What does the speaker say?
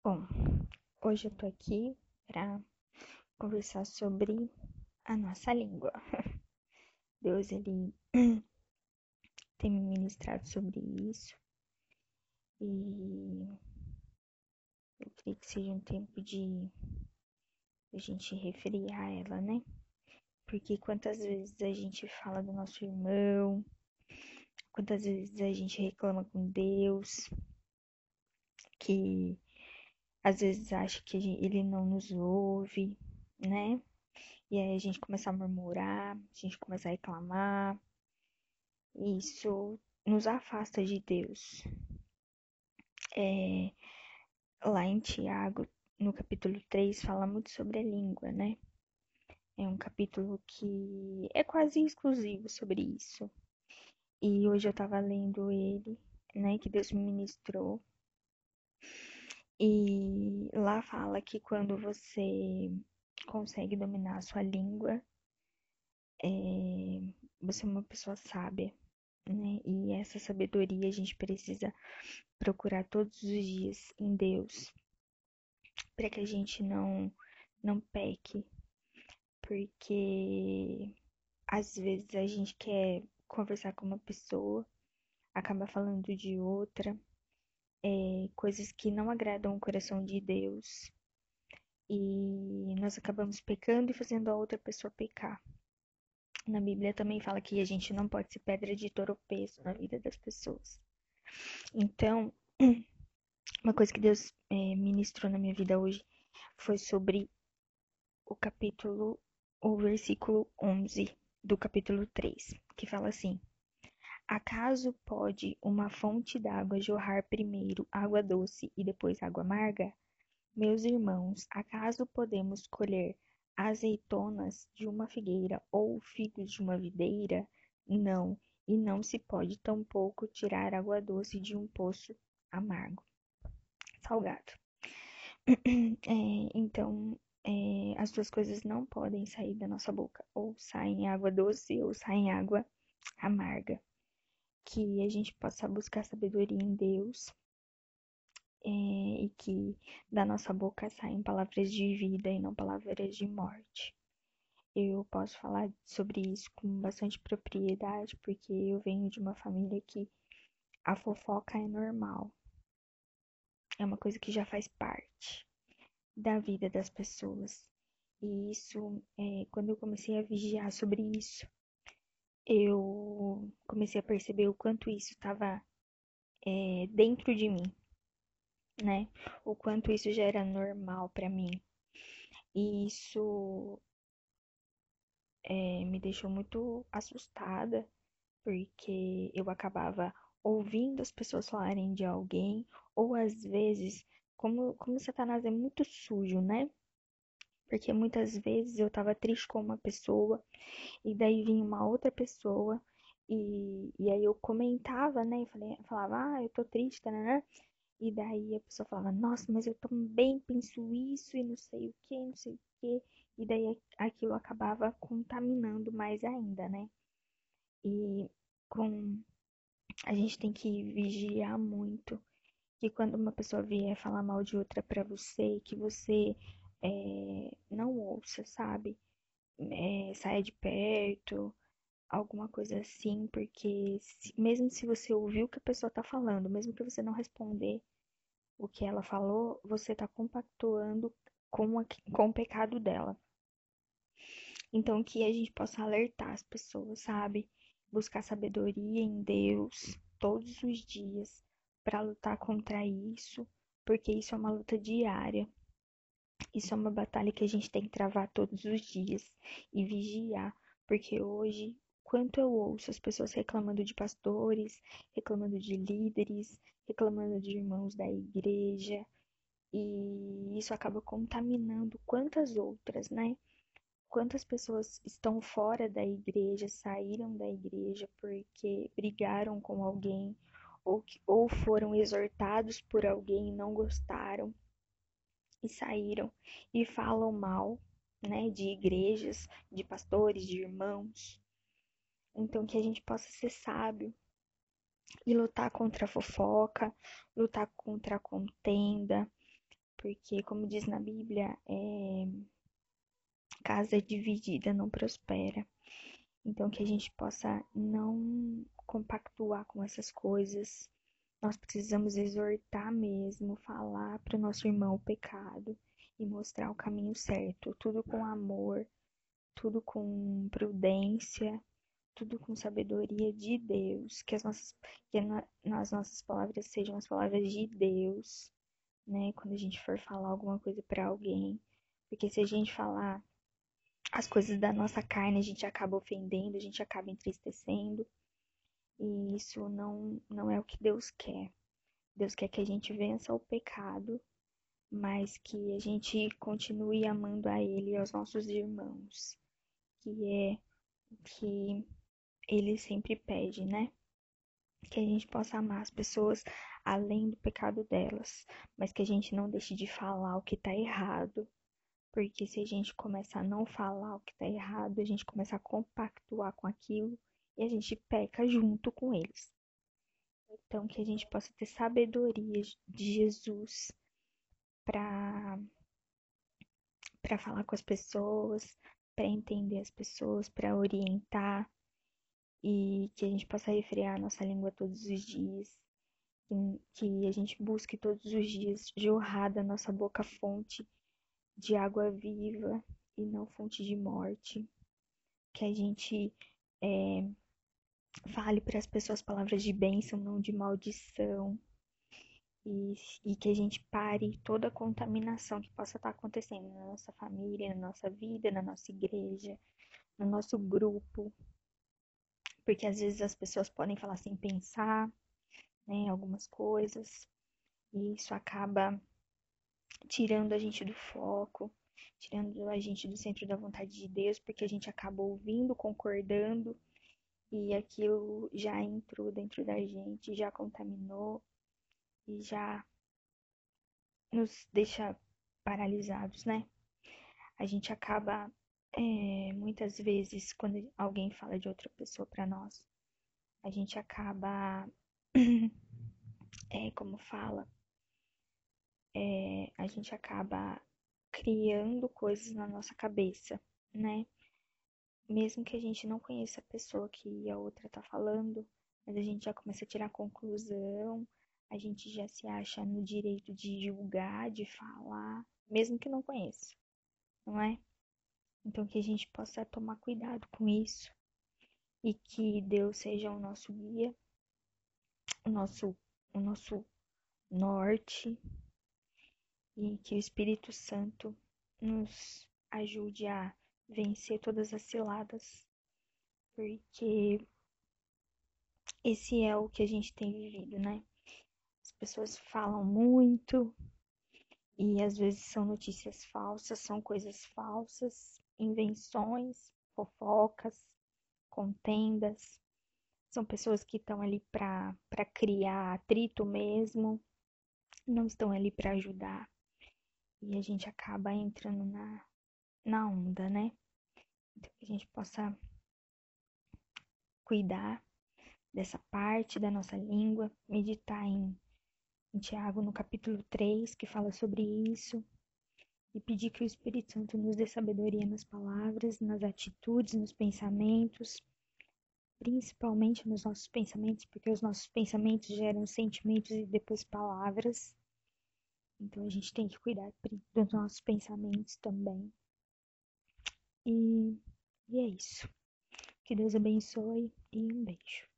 Bom, hoje eu tô aqui para conversar sobre a nossa língua. Deus, ele tem me ministrado sobre isso e eu creio que seja um tempo de a gente refriar ela, né? Porque quantas vezes a gente fala do nosso irmão, quantas vezes a gente reclama com Deus, que às vezes acha que ele não nos ouve, né? E aí a gente começa a murmurar, a gente começa a reclamar. Isso nos afasta de Deus. É, lá em Tiago, no capítulo 3, fala muito sobre a língua, né? É um capítulo que é quase exclusivo sobre isso. E hoje eu tava lendo ele, né? Que Deus me ministrou. E lá fala que quando você consegue dominar a sua língua, é, você é uma pessoa sábia, né? E essa sabedoria a gente precisa procurar todos os dias em Deus, para que a gente não não peque, porque às vezes a gente quer conversar com uma pessoa, acaba falando de outra, é, coisas que não agradam o coração de Deus e nós acabamos pecando e fazendo a outra pessoa pecar. Na Bíblia também fala que a gente não pode ser pedra de tropeço na vida das pessoas. Então, uma coisa que Deus é, ministrou na minha vida hoje foi sobre o capítulo, o versículo 11 do capítulo 3, que fala assim: Acaso pode uma fonte d'água jorrar primeiro água doce e depois água amarga? Meus irmãos, acaso podemos colher azeitonas de uma figueira ou figos de uma videira? Não, e não se pode tampouco tirar água doce de um poço amargo, salgado. É, então, é, as duas coisas não podem sair da nossa boca, ou saem água doce ou saem água amarga que a gente possa buscar sabedoria em Deus é, e que da nossa boca saem palavras de vida e não palavras de morte. Eu posso falar sobre isso com bastante propriedade, porque eu venho de uma família que a fofoca é normal. É uma coisa que já faz parte da vida das pessoas. E isso, é, quando eu comecei a vigiar sobre isso, eu comecei a perceber o quanto isso estava é, dentro de mim, né? O quanto isso já era normal para mim. E isso é, me deixou muito assustada, porque eu acabava ouvindo as pessoas falarem de alguém, ou às vezes, como, como Satanás é muito sujo, né? Porque muitas vezes eu tava triste com uma pessoa e daí vinha uma outra pessoa e, e aí eu comentava, né? E falei, falava, ah, eu tô triste, né? E daí a pessoa falava, nossa, mas eu também penso isso e não sei o que, não sei o que. E daí aquilo acabava contaminando mais ainda, né? E com a gente tem que vigiar muito que quando uma pessoa vier falar mal de outra para você, que você é, não ouça, sabe? É, saia de perto, alguma coisa assim, porque se, mesmo se você ouvir o que a pessoa tá falando, mesmo que você não responder o que ela falou, você tá compactuando com, a, com o pecado dela. Então, que a gente possa alertar as pessoas, sabe? Buscar sabedoria em Deus todos os dias para lutar contra isso, porque isso é uma luta diária. Isso é uma batalha que a gente tem que travar todos os dias e vigiar, porque hoje, quanto eu ouço as pessoas reclamando de pastores, reclamando de líderes, reclamando de irmãos da igreja, e isso acaba contaminando quantas outras, né? Quantas pessoas estão fora da igreja, saíram da igreja porque brigaram com alguém ou, ou foram exortados por alguém e não gostaram e saíram e falam mal, né, de igrejas, de pastores, de irmãos. Então que a gente possa ser sábio e lutar contra a fofoca, lutar contra a contenda, Porque, como diz na Bíblia, é... casa dividida não prospera. Então, que a gente possa não compactuar com essas coisas. Nós precisamos exortar mesmo, falar para o nosso irmão o pecado e mostrar o caminho certo, tudo com amor, tudo com prudência, tudo com sabedoria de Deus, que as nossas, que as nossas palavras sejam as palavras de Deus, né? Quando a gente for falar alguma coisa para alguém, porque se a gente falar as coisas da nossa carne, a gente acaba ofendendo, a gente acaba entristecendo, e isso não não é o que Deus quer. Deus quer que a gente vença o pecado, mas que a gente continue amando a Ele e aos nossos irmãos, que é o que Ele sempre pede, né? Que a gente possa amar as pessoas além do pecado delas, mas que a gente não deixe de falar o que tá errado, porque se a gente começa a não falar o que tá errado, a gente começa a compactuar com aquilo e a gente peca junto com eles. Então, que a gente possa ter sabedoria de Jesus para para falar com as pessoas, para entender as pessoas, para orientar e que a gente possa refrear a nossa língua todos os dias, que a gente busque todos os dias jorrar da nossa boca fonte de água viva e não fonte de morte, que a gente é, fale para as pessoas palavras de bênção, não de maldição, e, e que a gente pare toda a contaminação que possa estar acontecendo na nossa família, na nossa vida, na nossa igreja, no nosso grupo. Porque às vezes as pessoas podem falar sem pensar, né, algumas coisas, e isso acaba tirando a gente do foco, tirando a gente do centro da vontade de Deus, porque a gente acaba ouvindo, concordando, e aquilo já entrou dentro da gente, já contaminou, e já nos deixa paralisados, né? A gente acaba é, muitas vezes quando alguém fala de outra pessoa para nós, a gente acaba é como fala, é, a gente acaba criando coisas na nossa cabeça, né? Mesmo que a gente não conheça a pessoa que a outra tá falando, mas a gente já começa a tirar conclusão, a gente já se acha no direito de julgar, de falar, mesmo que não conheça, não é? Então que a gente possa tomar cuidado com isso e que Deus seja o nosso guia, o nosso, o nosso norte e que o Espírito Santo nos ajude a vencer todas as ciladas, porque esse é o que a gente tem vivido, né? pessoas falam muito e às vezes são notícias falsas, são coisas falsas, invenções, fofocas, contendas. São pessoas que estão ali para criar atrito mesmo, não estão ali para ajudar. E a gente acaba entrando na, na onda, né? Que a gente possa cuidar dessa parte da nossa língua, meditar em em Tiago, no capítulo 3, que fala sobre isso, e pedir que o Espírito Santo nos dê sabedoria nas palavras, nas atitudes, nos pensamentos, principalmente nos nossos pensamentos, porque os nossos pensamentos geram sentimentos e depois palavras. Então a gente tem que cuidar dos nossos pensamentos também. E, e é isso. Que Deus abençoe e um beijo.